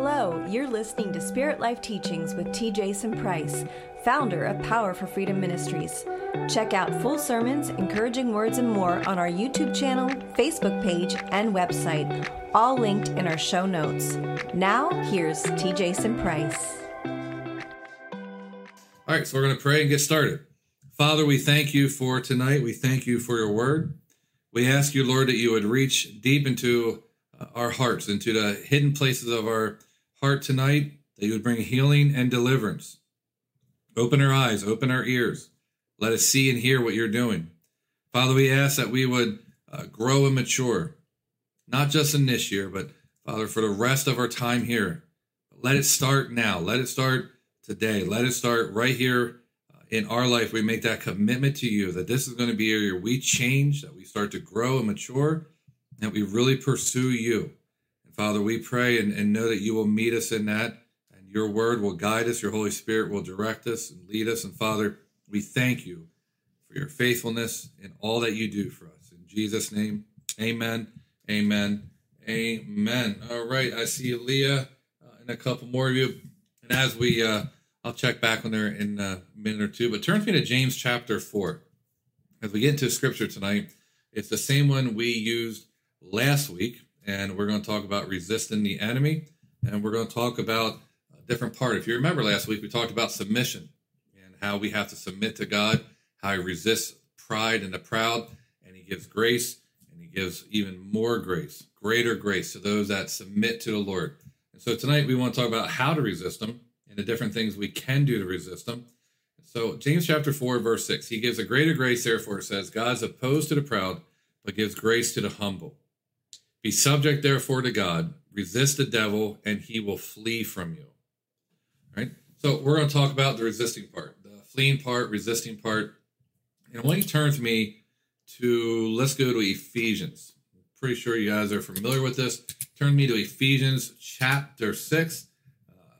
Hello, you're listening to Spirit Life Teachings with T. Jason Price, founder of Power for Freedom Ministries. Check out full sermons, encouraging words, and more on our YouTube channel, Facebook page, and website, all linked in our show notes. Now, here's T. Jason Price. All right, so we're going to pray and get started. Father, we thank you for tonight. We thank you for your word. We ask you, Lord, that you would reach deep into our hearts, into the hidden places of our heart tonight, that you would bring healing and deliverance. Open our eyes, open our ears. Let us see and hear what you're doing. Father, we ask that we would uh, grow and mature, not just in this year, but Father, for the rest of our time here. Let it start now. Let it start today. Let it start right here uh, in our life. We make that commitment to you that this is going to be a year we change, that we start to grow and mature, that we really pursue you. And Father, we pray and, and know that you will meet us in that, and your word will guide us, your Holy Spirit will direct us and lead us. And Father, we thank you for your faithfulness in all that you do for us. In Jesus' name, amen, amen, amen. All right, I see Leah uh, and a couple more of you. And as we, uh, I'll check back on there in a minute or two, but turn me to James chapter 4. As we get into scripture tonight, it's the same one we used last week, and we're going to talk about resisting the enemy, and we're going to talk about a different part. If you remember last week, we talked about submission and how we have to submit to God, how He resists pride and the proud, and He gives grace, and He gives even more grace, greater grace to those that submit to the Lord. And so tonight we want to talk about how to resist them and the different things we can do to resist them. So James chapter 4, verse 6, he gives a greater grace, therefore, says, God's opposed to the proud, but gives grace to the humble. Be subject, therefore, to God, resist the devil, and he will flee from you. Right? So we're going to talk about the resisting part, the fleeing part, resisting part. And I want you turn with me to, let's go to Ephesians. I'm pretty sure you guys are familiar with this. Turn me to Ephesians chapter 6.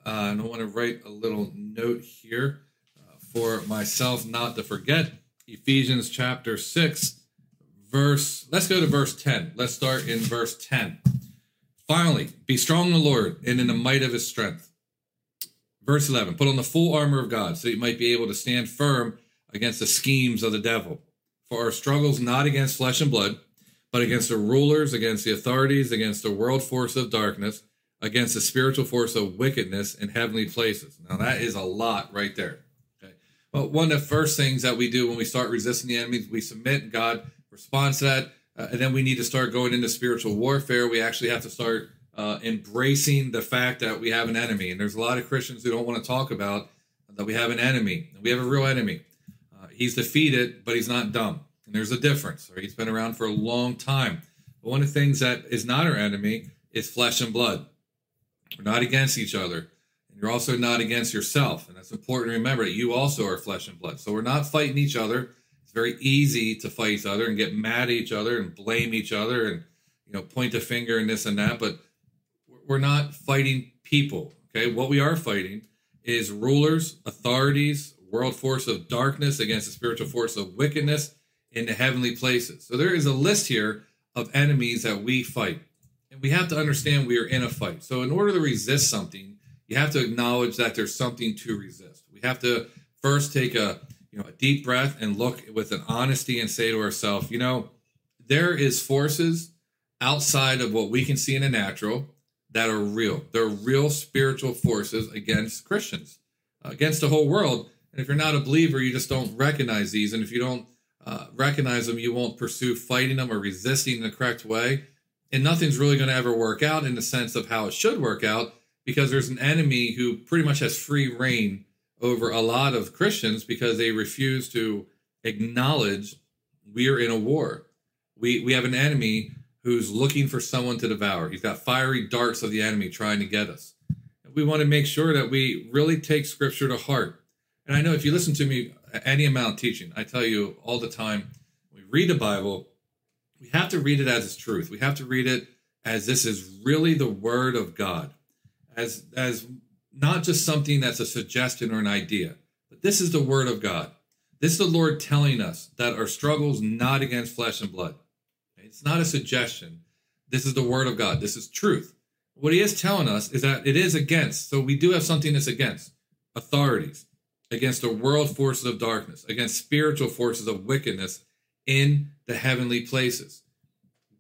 Uh, and I want to write a little note here uh, for myself not to forget. Ephesians chapter 6, verse, let's go to verse 10. Let's start in verse 10. Finally, be strong in the Lord and in the might of his strength. Verse 11, put on the full armor of God so you might be able to stand firm against the schemes of the devil. For our struggles not against flesh and blood, but against the rulers, against the authorities, against the world force of darkness, against the spiritual force of wickedness in heavenly places. Now, that is a lot right there. Okay. One of the first things that we do when we start resisting the enemy, we submit, God responds to that. Uh, and then we need to start going into spiritual warfare. We actually have to start uh, embracing the fact that we have an enemy. And there's a lot of Christians who don't want to talk about that we have an enemy. We have a real enemy. Uh, he's defeated, but he's not dumb. And there's a difference. Right? He's been around for a long time. But one of the things that is not our enemy is flesh and blood. We're not against each other. And you're also not against yourself. And that's important to remember that you also are flesh and blood. So we're not fighting each other. It's very easy to fight each other and get mad at each other and blame each other and you know point a finger and this and that. But we're not fighting people. Okay. What we are fighting is rulers, authorities, world force of darkness against the spiritual force of wickedness in the heavenly places. So there is a list here of enemies that we fight. And we have to understand we are in a fight. So in order to resist something, you have to acknowledge that there's something to resist. We have to first take a you know a deep breath and look with an honesty and say to ourselves, you know, there is forces outside of what we can see in the natural that are real. They're real spiritual forces against Christians, against the whole world. And if you're not a believer, you just don't recognize these. And if you don't uh, recognize them, you won't pursue fighting them or resisting in the correct way. And nothing's really going to ever work out in the sense of how it should work out because there's an enemy who pretty much has free reign over a lot of Christians because they refuse to acknowledge we are in a war. We, we have an enemy who's looking for someone to devour. He's got fiery darts of the enemy trying to get us. We want to make sure that we really take scripture to heart. And I know if you listen to me any amount of teaching, I tell you all the time, we read the Bible, we have to read it as its truth. We have to read it as this is really the word of God, as as not just something that's a suggestion or an idea, but this is the word of God. This is the Lord telling us that our struggles not against flesh and blood. It's not a suggestion. This is the word of God. This is truth. What he is telling us is that it is against. So we do have something that's against authorities, against the world forces of darkness, against spiritual forces of wickedness in the heavenly places.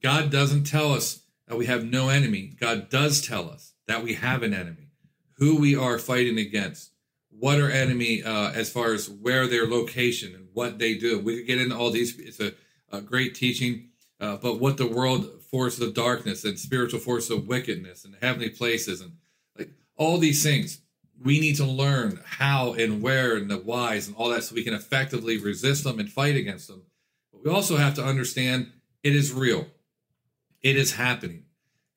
God doesn't tell us that we have no enemy. God does tell us that we have an enemy, who we are fighting against, what our enemy, uh, as far as where their location and what they do. We could get into all these. It's a, a great teaching, uh, but what the world forces of darkness and spiritual forces of wickedness and heavenly places and like all these things. We need to learn how and where and the whys and all that so we can effectively resist them and fight against them. But we also have to understand it is real. It is happening.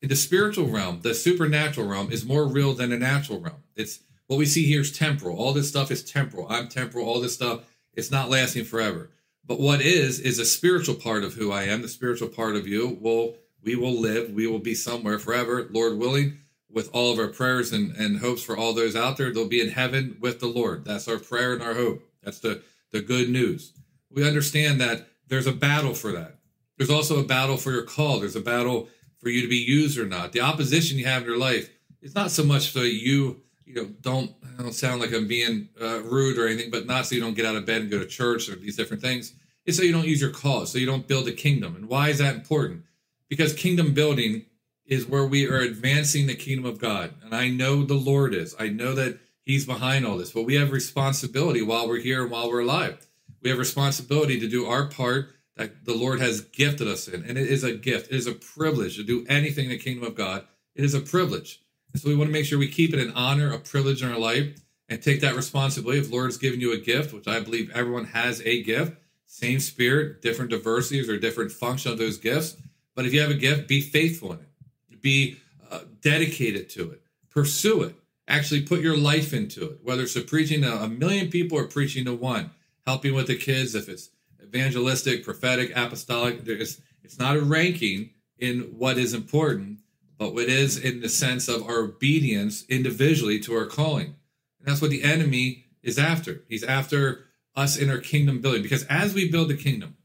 In the spiritual realm, the supernatural realm is more real than the natural realm. It's what we see here is temporal. All this stuff is temporal. I'm temporal. All this stuff, it's not lasting forever. But what is, is a spiritual part of who I am, the spiritual part of you will we will live, we will be somewhere forever, Lord willing, with all of our prayers and, and hopes for all those out there. They'll be in heaven with the Lord. That's our prayer and our hope. That's the, the good news. We understand that there's a battle for that. There's also a battle for your call. There's a battle for you to be used or not. The opposition you have in your life is not so much so you, you know, don't, I don't sound like I'm being uh, rude or anything, but not so you don't get out of bed and go to church or these different things. It's so you don't use your cause, so you don't build a kingdom. And why is that important? because kingdom building is where we are advancing the kingdom of God. And I know the Lord is. I know that He's behind all this, but we have responsibility while we're here and while we're alive. We have responsibility to do our part that the Lord has gifted us in. And it is a gift, it is a privilege to do anything in the kingdom of God. It is a privilege. And so we want to make sure we keep it an honor, a privilege in our life, and take that responsibility. If Lord has given you a gift, which I believe everyone has a gift, same spirit, different diversities or different function of those gifts but if you have a gift, be faithful in it, be uh, dedicated to it, pursue it, actually put your life into it, whether it's preaching to a million people or preaching to one, helping with the kids, if it's evangelistic, prophetic, apostolic, it's, it's not a ranking in what is important, but what is in the sense of our obedience individually to our calling. And that's what the enemy is after. He's after us in our kingdom building because as we build the kingdom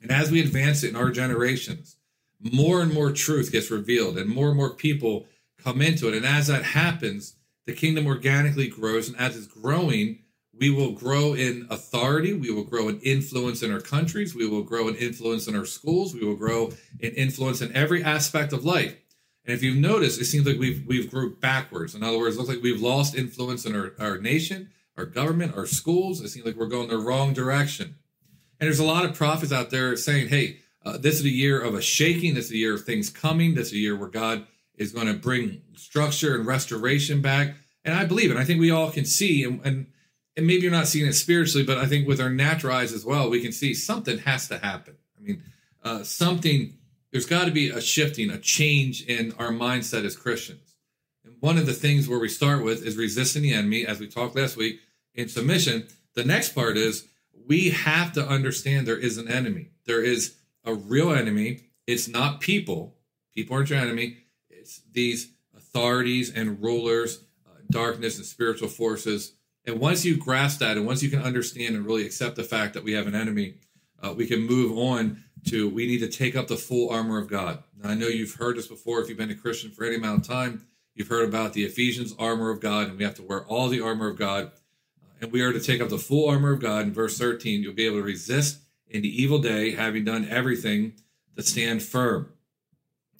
and as we advance it in our generations, more and more truth gets revealed and more and more people come into it. And as that happens, the kingdom organically grows. And as it's growing, we will grow in authority. We will grow in influence in our countries. We will grow in influence in our schools. We will grow in influence in every aspect of life. And if you've noticed, it seems like we've we've grown backwards. In other words, it looks like we've lost influence in our, our nation, our government, our schools. It seems like we're going the wrong direction. And there's a lot of prophets out there saying, hey, uh, this is a year of a shaking. This is a year of things coming. This is a year where God is going to bring structure and restoration back. And I believe it. I think we all can see, and, and, and maybe you're not seeing it spiritually, but I think with our natural eyes as well, we can see something has to happen. I mean, uh, something, there's got to be a shifting, a change in our mindset as Christians. And one of the things where we start with is resisting the enemy, as we talked last week, in submission. The next part is we have to understand there is an enemy. There is a real enemy. It's not people. People aren't your enemy. It's these authorities and rulers, uh, darkness and spiritual forces. And once you grasp that, and once you can understand and really accept the fact that we have an enemy, uh, we can move on to we need to take up the full armor of God. Now, I know you've heard this before. If you've been a Christian for any amount of time, you've heard about the Ephesians armor of God, and we have to wear all the armor of God. Uh, and we are to take up the full armor of God. In verse 13, you'll be able to resist in the evil day, having done everything to stand firm.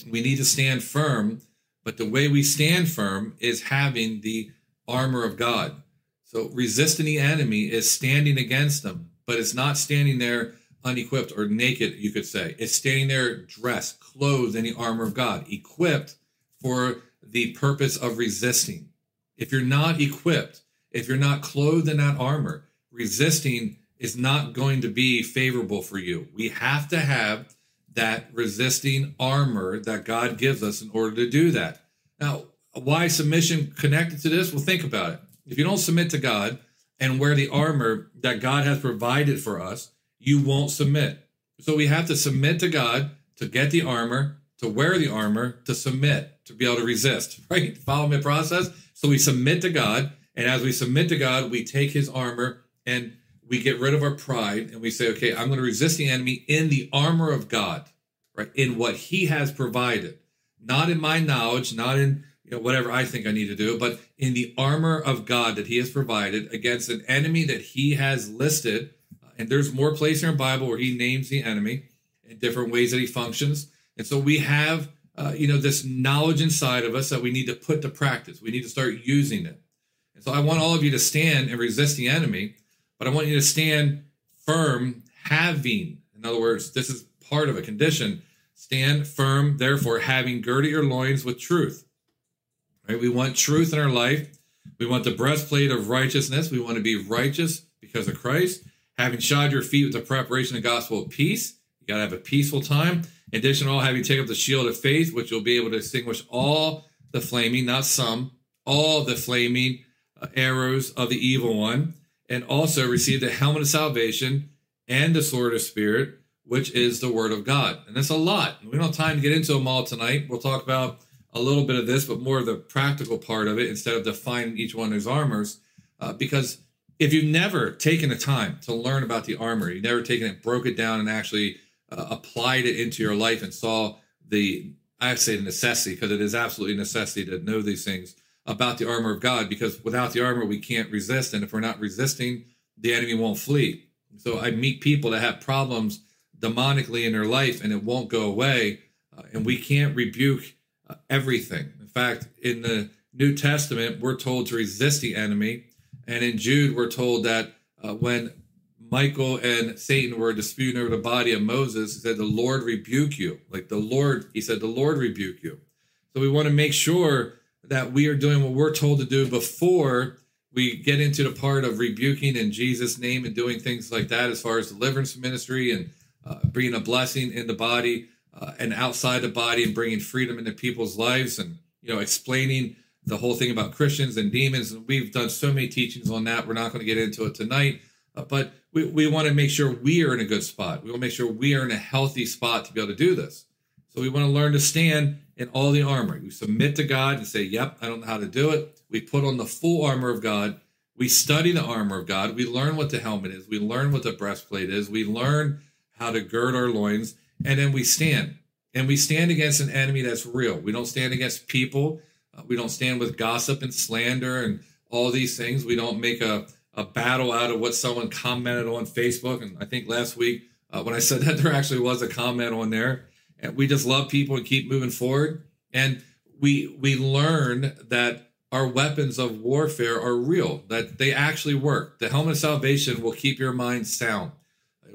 We need to stand firm, but the way we stand firm is having the armor of God. So resisting the enemy is standing against them, but it's not standing there unequipped or naked, you could say. It's standing there dressed, clothed in the armor of God, equipped for the purpose of resisting. If you're not equipped, if you're not clothed in that armor, resisting is not going to be favorable for you. We have to have that resisting armor that God gives us in order to do that. Now, why submission connected to this? Well, think about it. If you don't submit to God and wear the armor that God has provided for us, you won't submit. So we have to submit to God to get the armor, to wear the armor, to submit, to be able to resist, right? Follow my process. So we submit to God. And as we submit to God, we take his armor and we get rid of our pride and we say, okay, I'm going to resist the enemy in the armor of God, right? In what he has provided. not in my knowledge, not in you know, whatever I think I need to do, but in the armor of God that He has provided against an enemy that He has listed. And there's more places in the Bible where He names the enemy in different ways that He functions. And so we have, uh, you know, this knowledge inside of us that we need to put to practice. We need to start using it. And so I want all of you to stand and resist the enemy, but I want you to stand firm, having. In other words, this is part of a condition. Stand firm, therefore, having girded your loins with truth Right? We want truth in our life. We want the breastplate of righteousness. We want to be righteous because of Christ. Having shod your feet with the preparation of the gospel of peace. You got to have a peaceful time. In addition all, having taken up the shield of faith, which you'll be able to extinguish all the flaming, not some, all the flaming uh, arrows of the evil one. And also receive the helmet of salvation and the sword of spirit, which is the word of God. And that's a lot. We don't have time to get into them all tonight. We'll talk about a little bit of this, but more of the practical part of it instead of defining each one of his armors. Uh, because if you've never taken the time to learn about the armor, you've never taken it, broke it down, and actually uh, applied it into your life and saw the, I say the necessity, because it is absolutely necessity to know these things about the armor of God, because without the armor, we can't resist. And if we're not resisting, the enemy won't flee. So I meet people that have problems demonically in their life and it won't go away. Uh, and we can't rebuke everything. In fact, in the New Testament, we're told to resist the enemy. And in Jude, we're told that uh, when Michael and Satan were disputing over the body of Moses, he said, The Lord rebuke you. Like the Lord, he said, The Lord rebuke you. So we want to make sure that we are doing what we're told to do before we get into the part of rebuking in Jesus' name and doing things like that as far as deliverance ministry and uh, bringing a blessing in the body uh, and outside the body and bringing freedom into people's lives and you know explaining the whole thing about Christians and demons. And we've done so many teachings on that. We're not going to get into it tonight, uh, but we, we want to make sure we are in a good spot. We want to make sure we are in a healthy spot to be able to do this. So we want to learn to stand in all the armor. We submit to God and say, Yep, I don't know how to do it. We put on the full armor of God. We study the armor of God. We learn what the helmet is. We learn what the breastplate is. We learn how to gird our loins and then we stand. And we stand against an enemy that's real. We don't stand against people. Uh, we don't stand with gossip and slander and all these things. We don't make a, a battle out of what someone commented on Facebook. And I think last week, uh, when I said that, there actually was a comment on there. And we just love people and keep moving forward. And we we learn that our weapons of warfare are real, that they actually work. The helmet of salvation will keep your mind sound.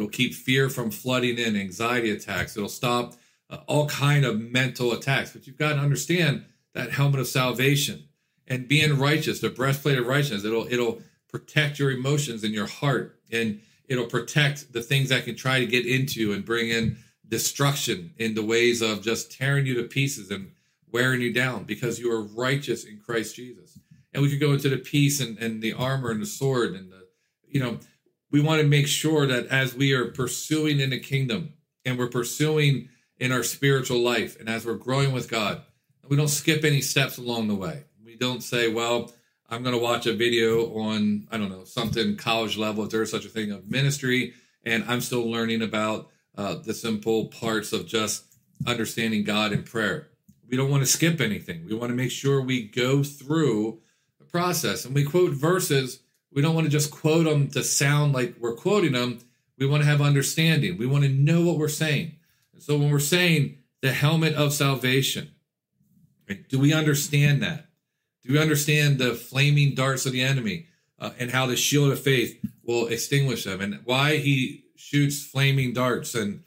It'll keep fear from flooding in, anxiety attacks. It'll stop uh, all kind of mental attacks. But you've got to understand that helmet of salvation and being righteous, the breastplate of righteousness. It'll it'll protect your emotions and your heart, and it'll protect the things that can try to get into and bring in destruction in the ways of just tearing you to pieces and wearing you down because you are righteous in Christ Jesus. And we could go into the peace and, and the armor and the sword and the, you know, we want to make sure that as we are pursuing in the kingdom and we're pursuing in our spiritual life and as we're growing with God, we don't skip any steps along the way. We don't say, well, I'm going to watch a video on, I don't know, something college level, if there's such a thing of ministry, and I'm still learning about uh, the simple parts of just understanding God in prayer. We don't want to skip anything. We want to make sure we go through the process. And we quote verses we don't want to just quote them to sound like we're quoting them. We want to have understanding. We want to know what we're saying. And So when we're saying the helmet of salvation, right, do we understand that? Do we understand the flaming darts of the enemy uh, and how the shield of faith will extinguish them and why he shoots flaming darts and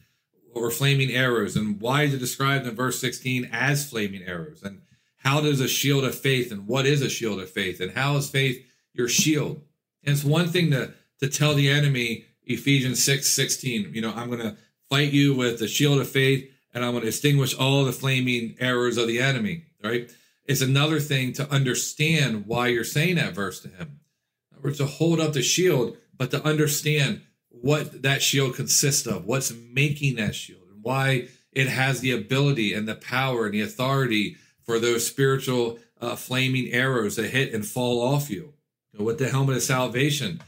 or flaming arrows and why is it described in verse 16 as flaming arrows and how does a shield of faith and what is a shield of faith and how is faith your shield and it's one thing to to tell the enemy, Ephesians 6 16, you know, I'm going to fight you with the shield of faith and I'm going to extinguish all the flaming arrows of the enemy, right? It's another thing to understand why you're saying that verse to him. Or to hold up the shield, but to understand what that shield consists of, what's making that shield, and why it has the ability and the power and the authority for those spiritual uh, flaming arrows to hit and fall off you with the helmet of salvation,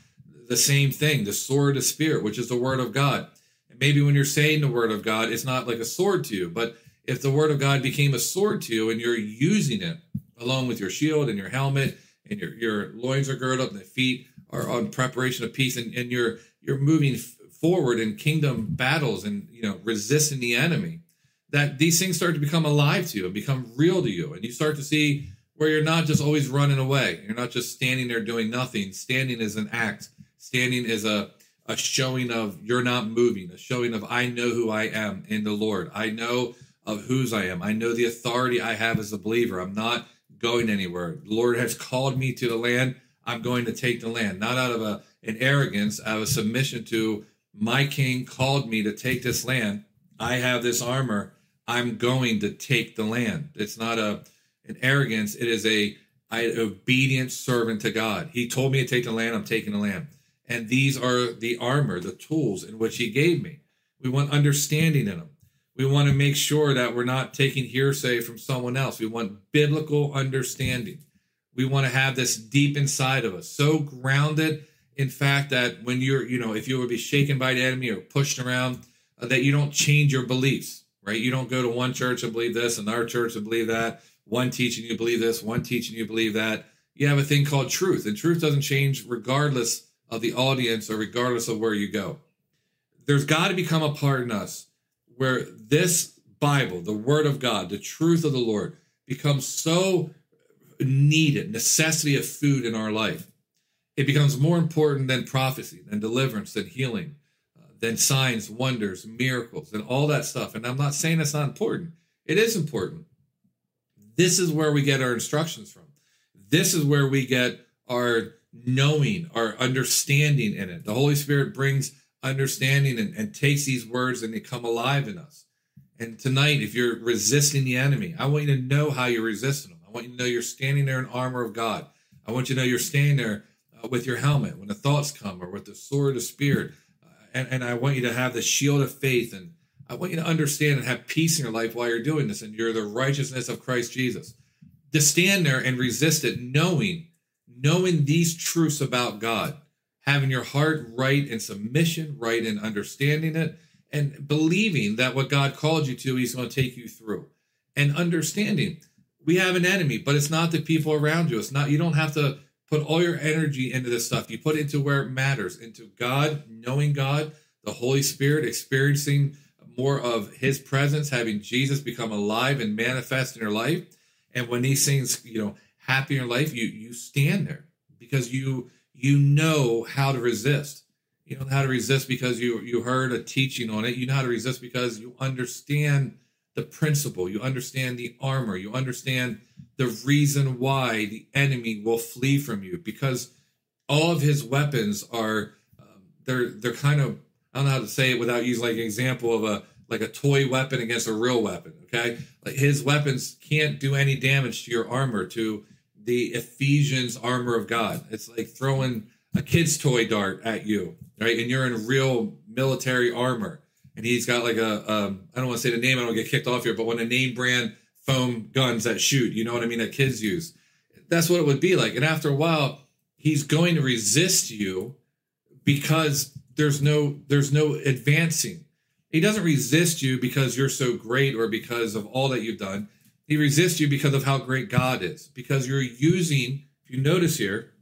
the same thing, the sword of spirit, which is the word of God. And maybe when you're saying the word of God, it's not like a sword to you, but if the word of God became a sword to you and you're using it along with your shield and your helmet and your, your loins are girded up and the feet are on preparation of peace and, and you're you're moving forward in kingdom battles and you know resisting the enemy that these things start to become alive to you and become real to you and you start to see where you're not just always running away. You're not just standing there doing nothing. Standing is an act. Standing is a a showing of you're not moving a showing of i know who i am in the lord. I know of whose i am. I know the authority i have as a believer. I'm not going anywhere. The lord has called me to the land. I'm going to take the land. Not out of a an arrogance out of a submission to my king called me to take this land. I have this armor. I'm going to take the land. It's not a an arrogance. It is a obedient servant to God. He told me to take the land. I'm taking the land. And these are the armor, the tools in which He gave me. We want understanding in them. We want to make sure that we're not taking hearsay from someone else. We want biblical understanding. We want to have this deep inside of us, so grounded in fact that when you're you know if you would be shaken by the enemy or pushed around uh, that you don't change your beliefs right you don't go to one church and believe this and our church and believe that one teaching you believe this one teaching you believe that you have a thing called truth and truth doesn't change regardless of the audience or regardless of where you go there's got to become a part in us where this bible the word of god the truth of the lord becomes so needed necessity of food in our life it becomes more important than prophecy, than deliverance, than healing, uh, than signs, wonders, miracles, and all that stuff. And I'm not saying it's not important, it is important. This is where we get our instructions from. This is where we get our knowing, our understanding in it. The Holy Spirit brings understanding and, and takes these words and they come alive in us. And tonight, if you're resisting the enemy, I want you to know how you're resisting them. I want you to know you're standing there in armor of God. I want you to know you're standing there uh, with your helmet when the thoughts come or with the sword of spirit. Uh, and, and I want you to have the shield of faith. And I want you to understand and have peace in your life while you're doing this. And you're the righteousness of Christ Jesus. To stand there and resist it, knowing, knowing these truths about God, having your heart right in submission, right in understanding it, and believing that what God called you to, He's going to take you through. And understanding we have an enemy, but it's not the people around you. It's not, you don't have to put all your energy into this stuff. You put it into where it matters, into God, knowing God, the Holy Spirit, experiencing more of His presence, having Jesus become alive and manifest in your life. And when these things, you know, happen in life, you you stand there because you you know how to resist. You know how to resist because you you heard a teaching on it. You know how to resist because you understand the principle. You understand the armor. You understand the reason why the enemy will flee from you because all of his weapons are um, they're they're kind of I don't know how to say it without using like an example of a like a toy weapon against a real weapon. Okay, like his weapons can't do any damage to your armor, to the Ephesians armor of God. It's like throwing a kid's toy dart at you, right? And you're in real military armor, and he's got like a um, I don't want to say the name, I don't get kicked off here, but when a name brand foam guns that shoot, you know what I mean, that kids use. That's what it would be like. And after a while, he's going to resist you because there's no there's no advancing. He doesn't resist you because you're so great or because of all that you've done. He resists you because of how great God is. Because you're using, if you notice here,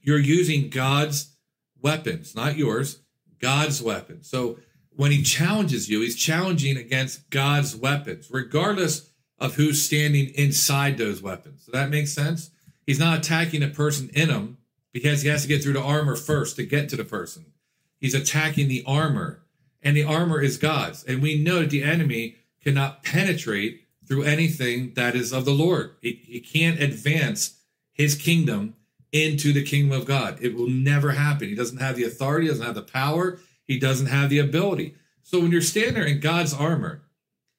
you're using God's weapons, not yours, God's weapons. So when he challenges you, he's challenging against God's weapons, regardless of who's standing inside those weapons. So that makes sense. He's not attacking a person in them because he has to get through the armor first to get to the person. He's attacking the armor, and the armor is God's. And we know that the enemy cannot penetrate through anything that is of the Lord. He, he can't advance his kingdom into the kingdom of God. It will never happen. He doesn't have the authority, doesn't have the power, he doesn't have the ability. So when you're standing there in God's armor,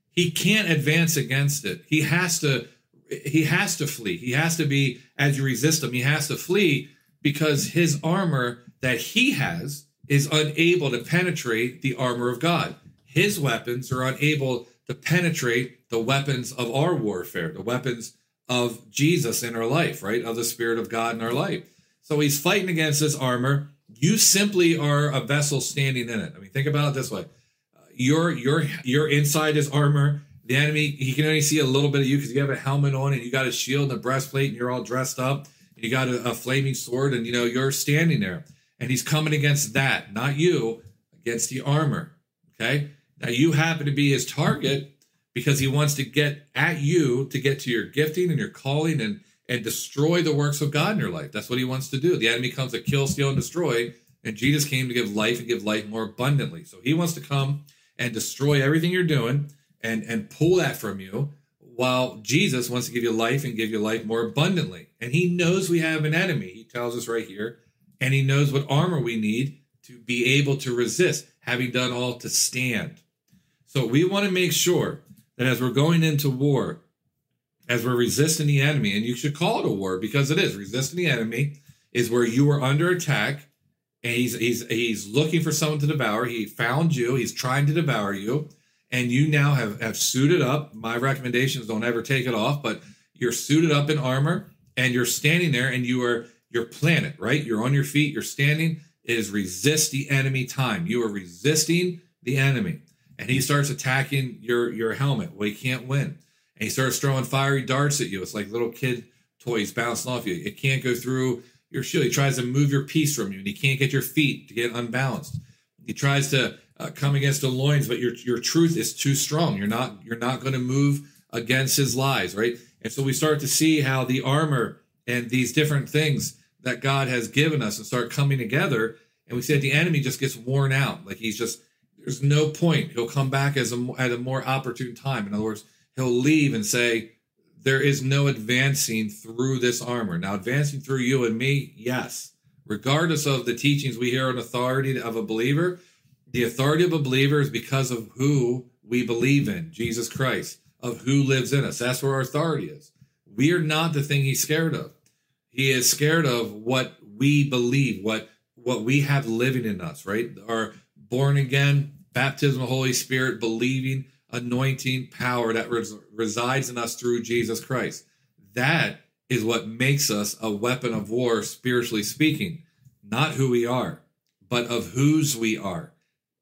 he can't advance against it. He has to he has to flee. He has to be as you resist him, he has to flee because his armor that he has is unable to penetrate the armor of God. His weapons are unable to penetrate the weapons of our warfare, the weapons of Jesus in our life, right? Of the Spirit of God in our life. So he's fighting against this armor. You simply are a vessel standing in it. I mean, think about it this way: you're you're you're inside his armor. The enemy, he can only see a little bit of you because you have a helmet on and you got a shield and a breastplate and you're all dressed up. You got a, a flaming sword and you know you're standing there. And he's coming against that, not you, against the armor. Okay. Now you happen to be his target because he wants to get at you to get to your gifting and your calling and and destroy the works of God in your life. That's what he wants to do. The enemy comes to kill, steal, and destroy. And Jesus came to give life and give life more abundantly. So he wants to come and destroy everything you're doing and, and pull that from you, while Jesus wants to give you life and give you life more abundantly. And he knows we have an enemy. He tells us right here. And he knows what armor we need to be able to resist, having done all to stand. So we want to make sure that as we're going into war, as we're resisting the enemy, and you should call it a war because it is resisting the enemy, is where you are under attack and he's he's he's looking for someone to devour. He found you, he's trying to devour you, and you now have have suited up. My recommendations don't ever take it off, but you're suited up in armor and you're standing there and you are you're planted, right? You're on your feet, you're standing. It is resist the enemy time. You are resisting the enemy. And he starts attacking your your helmet. Well, he can't win and he starts throwing fiery darts at you. It's like little kid toys bouncing off you. It can't go through your shield. He tries to move your peace from you, and he can't get your feet to get unbalanced. He tries to uh, come against the loins, but your your truth is too strong. You're not you're not going to move against his lies, right? And so we start to see how the armor and these different things that God has given us and start coming together. And we see that the enemy just gets worn out. Like he's just there's no point. He'll come back as a at a more opportune time. In other words, he'll leave and say, There is no advancing through this armor. Now, advancing through you and me, yes. Regardless of the teachings we hear on authority of a believer, the authority of a believer is because of who we believe in, Jesus Christ, of who lives in us. That's where our authority is. We are not the thing he's scared of. He is scared of what we believe, what what we have living in us, right? Our born again, baptism of the Holy Spirit, believing anointing power that res- resides in us through Jesus Christ. That is what makes us a weapon of war, spiritually speaking, not who we are, but of whose we are.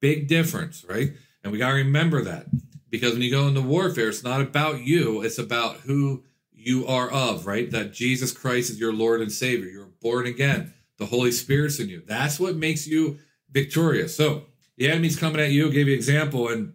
Big difference, right? And we got to remember that because when you go into warfare, it's not about you, it's about who you are of, right? That Jesus Christ is your Lord and Savior. You're born again. The Holy Spirit's in you. That's what makes you victorious. So the enemy's coming at you. Give you example, and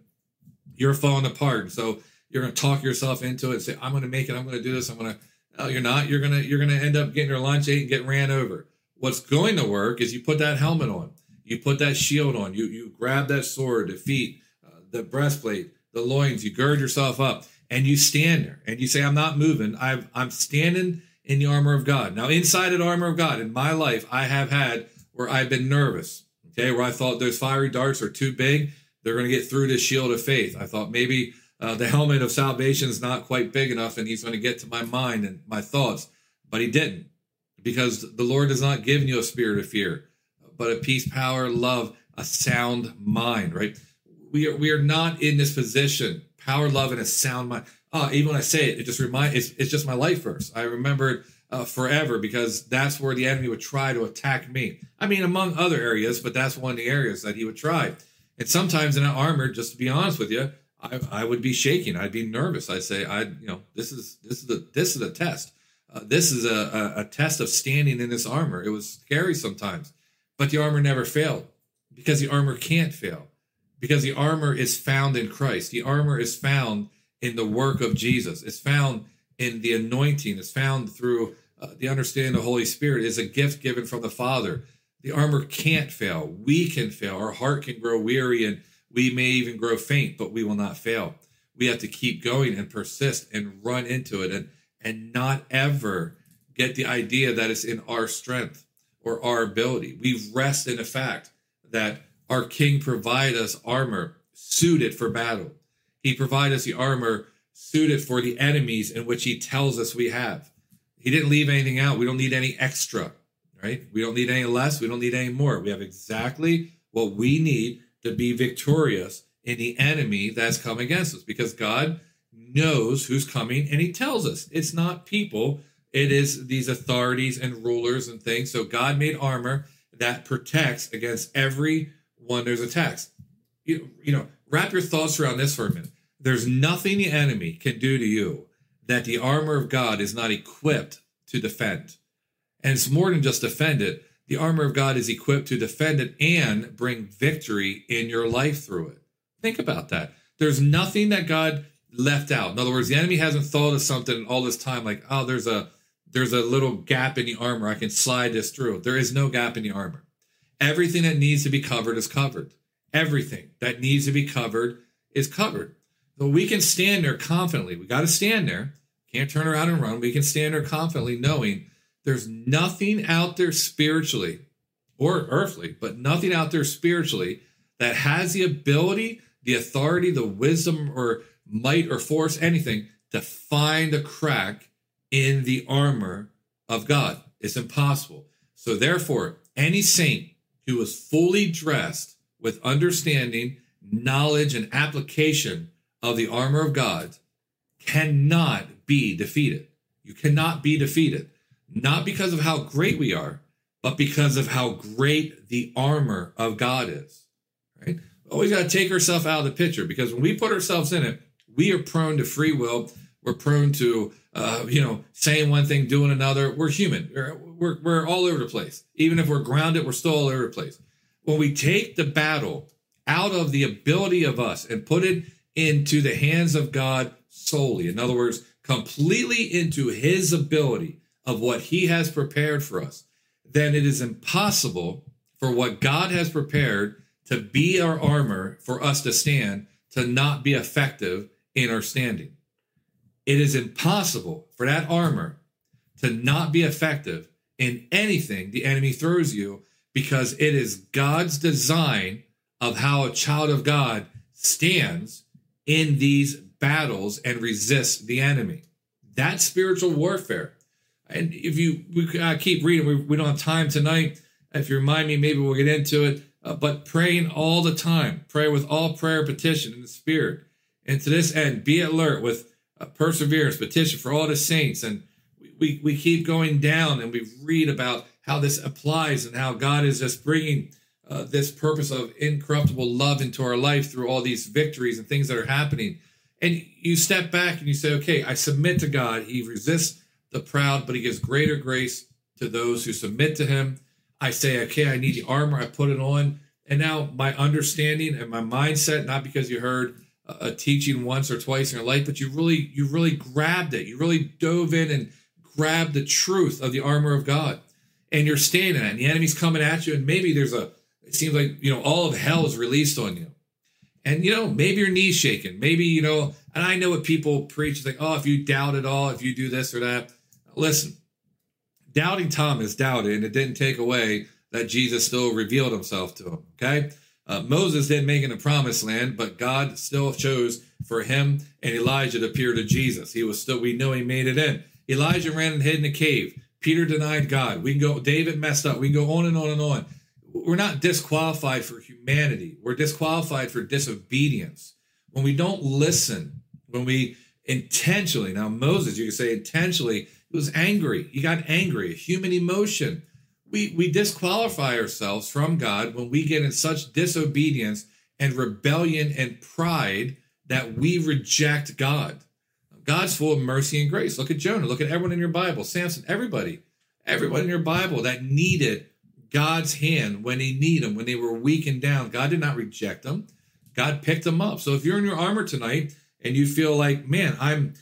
you're falling apart. So you're going to talk yourself into it and say, I'm going to make it. I'm going to do this. I'm going to, no, you're not. You're to, you're to end up getting your lunch ate and get ran over. What's going to work is you put that helmet on, you put that shield on, you, you grab that sword, the feet, uh, the breastplate, the loins, you gird yourself up and you stand there and you say, I'm not moving. i I'm standing in the armor of God. Now, inside the armor of God in my life, I have had where I've been nervous, okay, where I thought those fiery darts are too big they're going to get through this shield of faith. I thought maybe uh, the helmet of salvation is not quite big enough and he's going to get to my mind and my thoughts, but he didn't because the Lord has not given you a spirit of fear, but a peace, power, love, a sound mind, right? We are, we are not in this position, power, love, and a sound mind. Oh, even when I say it, it just remind it's, it's just my life verse. I remember uh, forever because that's where the enemy would try to attack me. I mean, among other areas, but that's one of the areas that he would try. And sometimes in an armor, just to be honest with you, I, I would be shaking. I'd be nervous. I'd say, I, you know, this is this is a this is a test. Uh, this is a, a, a test of standing in this armor. It was scary sometimes, but the armor never failed because the armor can't fail because the armor is found in Christ. The armor is found in the work of Jesus. It's found in the anointing. It's found through uh, the understanding of the Holy Spirit. It's a gift given from the Father. The armor can't fail. We can fail. Our heart can grow weary and we may even grow faint, but we will not fail. We have to keep going and persist and run into it and, and not ever get the idea that it's in our strength or our ability. We rest in the fact that our King provide us armor suited for battle. He provide us the armor suited for the enemies in which he tells us we have. He didn't leave anything out. We don't need any extra right? We don't need any less. We don't need any more. We have exactly what we need to be victorious in the enemy that's come against us because God knows who's coming and he tells us it's not people, it is these authorities and rulers and things. So God made armor that protects against every one there's attacks. You, you know, wrap your thoughts around this for a minute. There's nothing the enemy can do to you that the armor of God is not equipped to defend. And it's more than just defend it. The armor of God is equipped to defend it and bring victory in your life through it. Think about that. There's nothing that God left out. In other words, the enemy hasn't thought of something all this time like, oh, there's a there's a little gap in the armor. I can slide this through. There is no gap in the armor. Everything that needs to be covered is covered. Everything that needs to be covered is covered. So we can stand there confidently. We got to stand there. Can't turn around and run. We can stand there confidently knowing there's nothing out there spiritually or earthly, but nothing out there spiritually that has the ability, the authority, the wisdom, or might or force, anything to find a crack in the armor of God. It's impossible. So, therefore, any saint who is fully dressed with understanding, knowledge, and application of the armor of God cannot be defeated. You cannot be defeated, not because of how great we are, but because of how great the armor of God is. Right? Always got to take ourselves out of the picture because when we put ourselves in it, we are prone to free will. We're prone to, uh, you know, saying one thing, doing another. We're human. We're, we're, all over the place. Even if we're grounded, we're still all over the place. When we take the battle out of the ability of us and put it into the hands of God solely, in other words, completely into his ability of what he has prepared for us, then it is impossible for what God has prepared to be our armor for us to stand to not be effective in our standing. It is impossible for that armor to not be effective in anything the enemy throws you because it is God's design of how a child of God stands in these battles and resists the enemy. That's spiritual warfare. And if you we uh, keep reading, we, we don't have time tonight. If you remind me, maybe we'll get into it. Uh, but praying all the time, pray with all prayer petition in the spirit. And to this end, be alert with uh, perseverance, petition for all the saints. And we, we, keep going down and we read about how this applies and how God is just bringing uh, this purpose of incorruptible love into our life through all these victories and things that are happening. And you step back and you say, okay, I submit to God. He resists the proud, but he gives greater grace to those who submit to him. I say, okay, I need the armor. I put it on. And now my understanding and my mindset, not because you heard a teaching once or twice in your life, but you really, you really grabbed it. You really dove in and grabbed the truth of the armor of God. And you're standing and the enemy's coming at you. And maybe there's a, it seems like, you know, all of hell is released on you. And, you know, maybe your knee's shaking. Maybe, you know, and I know what people preach, like, oh, if you doubt it all, if you do this or that. Listen, doubting Thomas doubted, and it didn't take away that Jesus still revealed himself to him. Okay. Uh, Moses didn't make it in the promised land, but God still chose for him and Elijah to appear to Jesus. He was still, we know he made it in. Elijah ran and hid in a cave. Peter denied God. We can go, David messed up. We can go on and on and on. We're not disqualified for humanity. We're disqualified for disobedience. When we don't listen, when we intentionally, now Moses, you could say intentionally he was angry. He got angry, a human emotion. We, we disqualify ourselves from God when we get in such disobedience and rebellion and pride that we reject God. God's full of mercy and grace. Look at Jonah. Look at everyone in your Bible. Samson, everybody, everyone in your Bible that needed God's hand when they need him, when they were weak and down. God did not reject them. God picked them up. So if you're in your armor tonight and you feel like, man, I'm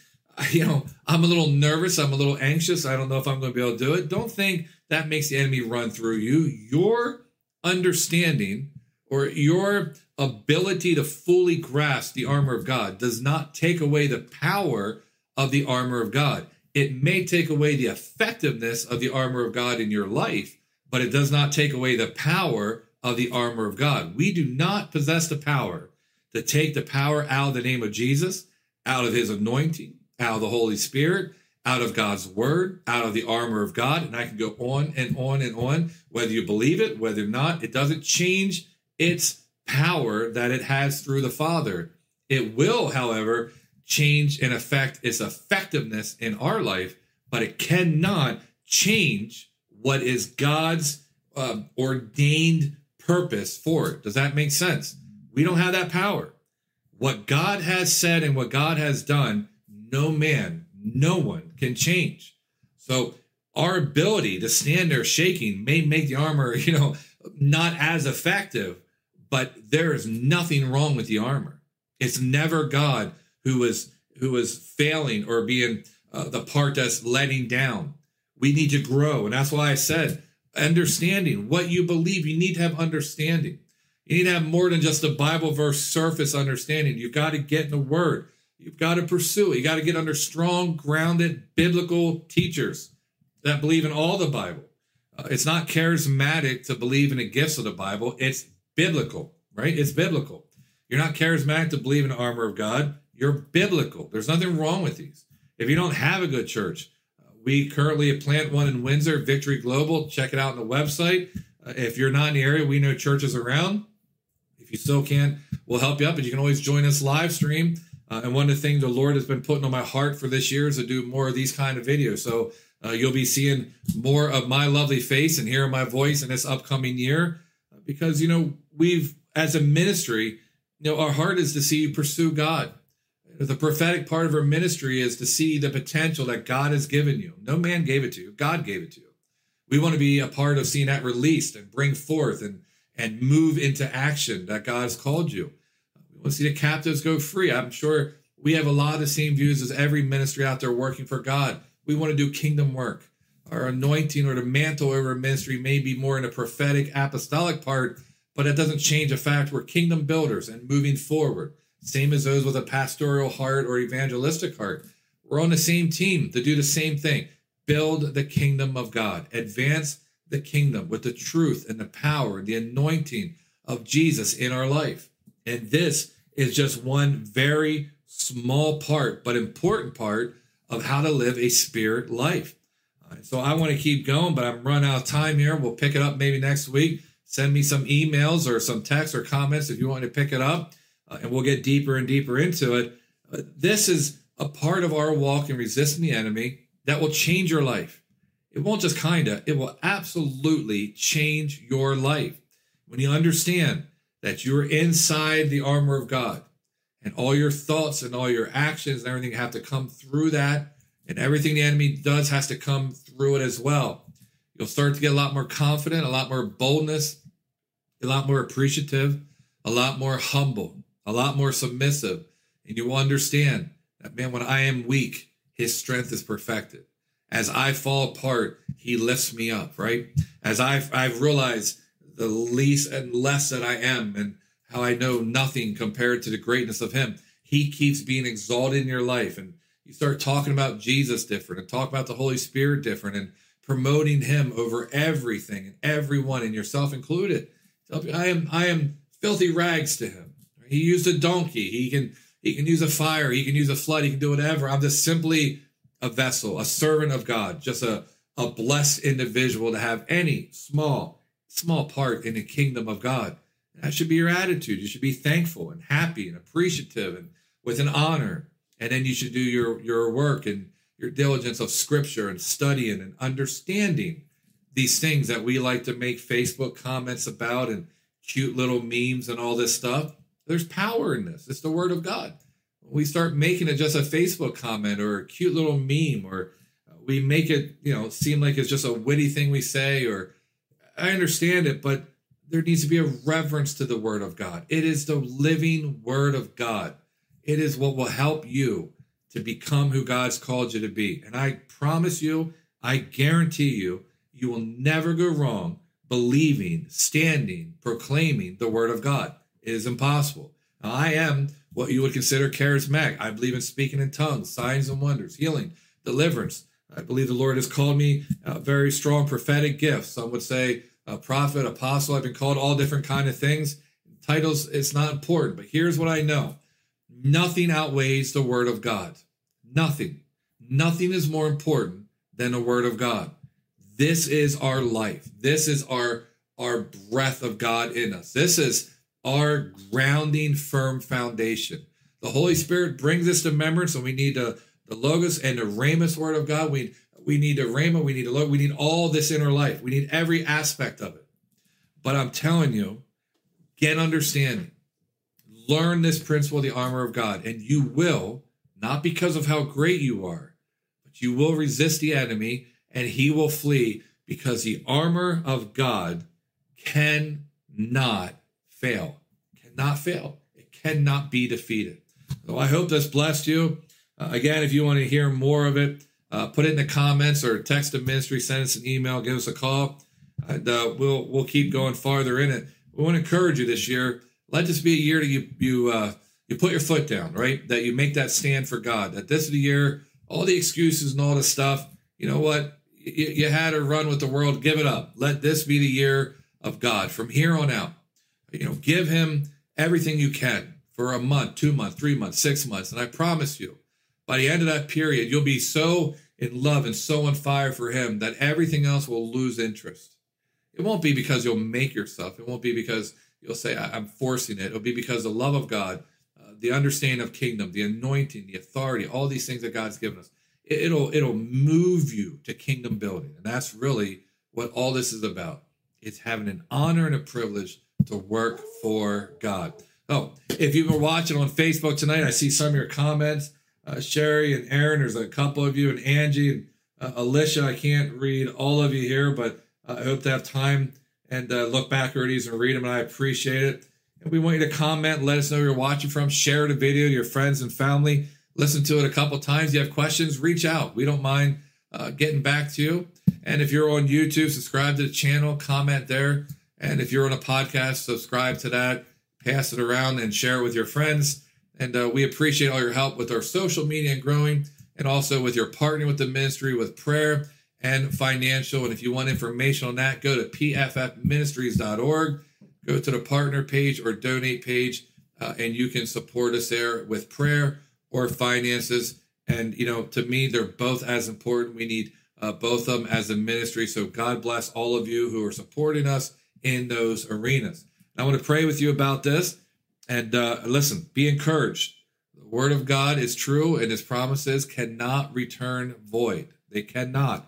you know, I'm a little nervous. I'm a little anxious. I don't know if I'm going to be able to do it. Don't think that makes the enemy run through you. Your understanding or your ability to fully grasp the armor of God does not take away the power of the armor of God. It may take away the effectiveness of the armor of God in your life, but it does not take away the power of the armor of God. We do not possess the power to take the power out of the name of Jesus, out of his anointing, out of the Holy Spirit, out of God's word, out of the armor of God. And I can go on and on and on. Whether you believe it, whether not, it doesn't change its power that it has through the Father. It will, however, change and affect its effectiveness in our life, but it cannot change what is God's um, ordained purpose for it. Does that make sense? We don't have that power. What God has said and what God has done, no man, no one can change. So our ability to stand there shaking may make the armor, you know, not as effective, but there is nothing wrong with the armor. It's never God who was who was failing or being uh, the part that's letting down. We need to grow, and that's why I said understanding what you believe. You need to have understanding. You need to have more than just a Bible verse surface understanding. You've got to get in the Word. You've got to pursue it. You got to get under strong, grounded biblical teachers that believe in all the Bible. Uh, it's not charismatic to believe in the gifts of the Bible. It's biblical, right? It's biblical. You're not charismatic to believe in the armor of God. You're biblical. There's nothing wrong with these. If you don't have a good church, we currently plant one in Windsor, Victory Global. Check it out on the website. Uh, if you're not in the area, we know churches around. If you still can't, we'll help you up. But you can always join us live stream. Uh, and one of the things the Lord has been putting on my heart for this year is to do more of these kind of videos. So uh, you'll be seeing more of my lovely face and hearing my voice in this upcoming year because, you know, we've, as a ministry, you know, our heart is to see you pursue God. The prophetic part of our ministry is to see the potential that God has given you. No man gave it to you, God gave it to you. We want to be a part of seeing that released and bring forth and, and move into action that God has called you. We want to see the captives go free. I'm sure we have a lot of the same views as every ministry out there working for God we want to do kingdom work. Our anointing or the mantle over ministry may be more in a prophetic apostolic part, but it doesn't change the fact we're kingdom builders and moving forward. Same as those with a pastoral heart or evangelistic heart. We're on the same team to do the same thing build the kingdom of God, advance the kingdom with the truth and the power the anointing of Jesus in our life. And this is just one very small part, but important part of how to live a spirit life. So I want to keep going, but I'm running out of time here. We'll pick it up maybe next week. Send me some emails or some texts or comments if you want to pick it up, uh, and we'll get deeper and deeper into it. Uh, this is a part of our walk in resisting the enemy that will change your life. It won't just kind of, it will absolutely change your life. When you understand that you're inside the armor of God, and all your thoughts and all your actions and everything have to come through that and everything the enemy does has to come through it as well you'll start to get a lot more confident a lot more boldness a lot more appreciative a lot more humble a lot more submissive and you will understand that man when i am weak his strength is perfected as i fall apart he lifts me up right as i've, I've realized the least and less that i am and how I know nothing compared to the greatness of Him. He keeps being exalted in your life. And you start talking about Jesus different and talk about the Holy Spirit different and promoting Him over everything and everyone and yourself included. I am, I am filthy rags to Him. He used a donkey. He can, he can use a fire. He can use a flood. He can do whatever. I'm just simply a vessel, a servant of God, just a, a blessed individual to have any small, small part in the kingdom of God. That should be your attitude. You should be thankful and happy and appreciative and with an honor. And then you should do your, your work and your diligence of scripture and studying and understanding these things that we like to make Facebook comments about and cute little memes and all this stuff. There's power in this. It's the word of God. We start making it just a Facebook comment or a cute little meme, or we make it, you know, seem like it's just a witty thing we say, or I understand it, but there needs to be a reverence to the word of God. It is the living word of God. It is what will help you to become who God's called you to be. And I promise you, I guarantee you, you will never go wrong believing, standing, proclaiming the word of God. It is impossible. Now, I am what you would consider charismatic. I believe in speaking in tongues, signs and wonders, healing, deliverance. I believe the Lord has called me a very strong prophetic gift. Some would say a prophet, apostle. I've been called all different kind of things. Titles, it's not important, but here's what I know. Nothing outweighs the word of God. Nothing. Nothing is more important than the word of God. This is our life. This is our our breath of God in us. This is our grounding firm foundation. The Holy Spirit brings this to remembrance, and we need the, the logos and the rhema word of God. We we need a rhema, we need a look, we need all this in our life. We need every aspect of it. But I'm telling you, get understanding. Learn this principle, the armor of God, and you will, not because of how great you are, but you will resist the enemy and he will flee because the armor of God cannot fail. Cannot fail. It cannot be defeated. So I hope this blessed you. Uh, again, if you want to hear more of it, uh, put it in the comments or text the ministry, send us an email, give us a call, and uh, we'll we'll keep going farther in it. We want to encourage you this year. Let this be a year that you you uh, you put your foot down, right? That you make that stand for God. That this is the year. All the excuses and all the stuff. You know what? You, you had a run with the world. Give it up. Let this be the year of God from here on out. You know, give Him everything you can for a month, two months, three months, six months, and I promise you, by the end of that period, you'll be so in love and so on fire for Him that everything else will lose interest. It won't be because you'll make yourself. It won't be because you'll say, I'm forcing it. It'll be because the love of God, uh, the understanding of kingdom, the anointing, the authority, all these things that God's given us. It, it'll it'll move you to kingdom building. And that's really what all this is about. It's having an honor and a privilege to work for God. Oh, if you've been watching on Facebook tonight, I see some of your comments. Uh, Sherry and Aaron, there's a couple of you, and Angie and uh, Alicia. I can't read all of you here, but I hope to have time and uh, look back at these and read them, and I appreciate it. And we want you to comment, let us know where you're watching from, share the video to your friends and family, listen to it a couple times. You have questions, reach out. We don't mind uh, getting back to you. And if you're on YouTube, subscribe to the channel, comment there. And if you're on a podcast, subscribe to that, pass it around, and share it with your friends. And uh, we appreciate all your help with our social media and growing, and also with your partnering with the ministry with prayer and financial. And if you want information on that, go to pffministries.org, go to the partner page or donate page, uh, and you can support us there with prayer or finances. And, you know, to me, they're both as important. We need uh, both of them as a ministry. So God bless all of you who are supporting us in those arenas. I want to pray with you about this. And uh, listen, be encouraged. The word of God is true, and his promises cannot return void. They cannot.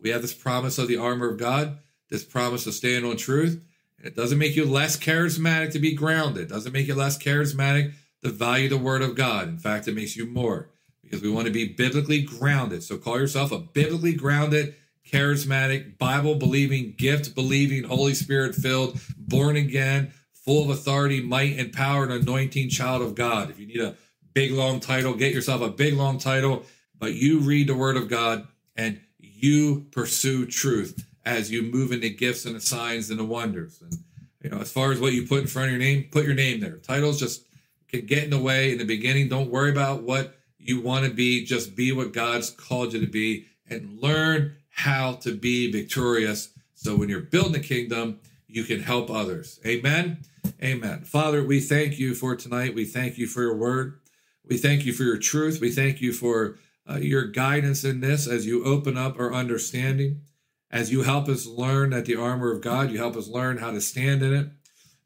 We have this promise of the armor of God, this promise to stand on truth. And it doesn't make you less charismatic to be grounded. It doesn't make you less charismatic to value the word of God. In fact, it makes you more because we want to be biblically grounded. So call yourself a biblically grounded, charismatic, Bible believing, gift believing, Holy Spirit filled, born again, full of authority, might, and power, and anointing child of God. If you need a big long title, get yourself a big long title, but you read the word of God and you pursue truth as you move into gifts and the signs and the wonders. And you know, as far as what you put in front of your name, put your name there. Titles just can get in the way in the beginning. Don't worry about what you want to be. Just be what God's called you to be and learn how to be victorious. So when you're building the kingdom, you can help others. Amen. Amen. Father, we thank you for tonight. We thank you for your word. We thank you for your truth. We thank you for uh, your guidance in this as you open up our understanding, as you help us learn that the armor of God, you help us learn how to stand in it.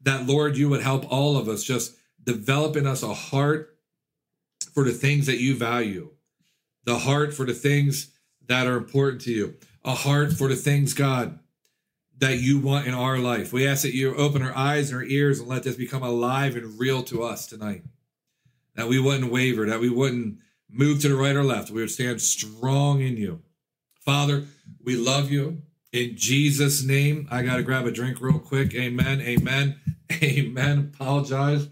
That, Lord, you would help all of us just develop in us a heart for the things that you value, the heart for the things that are important to you, a heart for the things, God, that you want in our life. We ask that you open our eyes and our ears and let this become alive and real to us tonight. That we wouldn't waver, that we wouldn't move to the right or left. We would stand strong in you. Father, we love you. In Jesus' name, I got to grab a drink real quick. Amen. Amen. Amen. Apologize.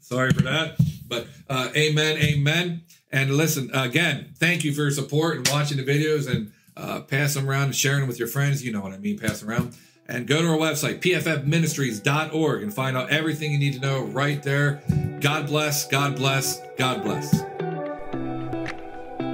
Sorry for that. But uh, amen. Amen. And listen, again, thank you for your support and watching the videos and uh, pass them around and sharing them with your friends. You know what I mean, pass them around. And go to our website, pffministries.org, and find out everything you need to know right there. God bless, God bless, God bless.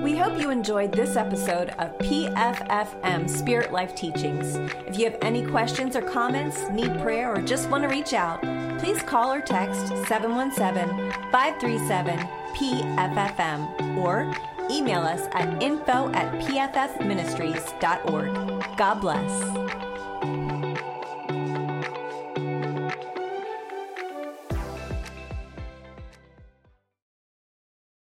We hope you enjoyed this episode of PFFM Spirit Life Teachings. If you have any questions or comments, need prayer, or just want to reach out, please call or text 717 537 PFFM or email us at info at pffministries.org. God bless.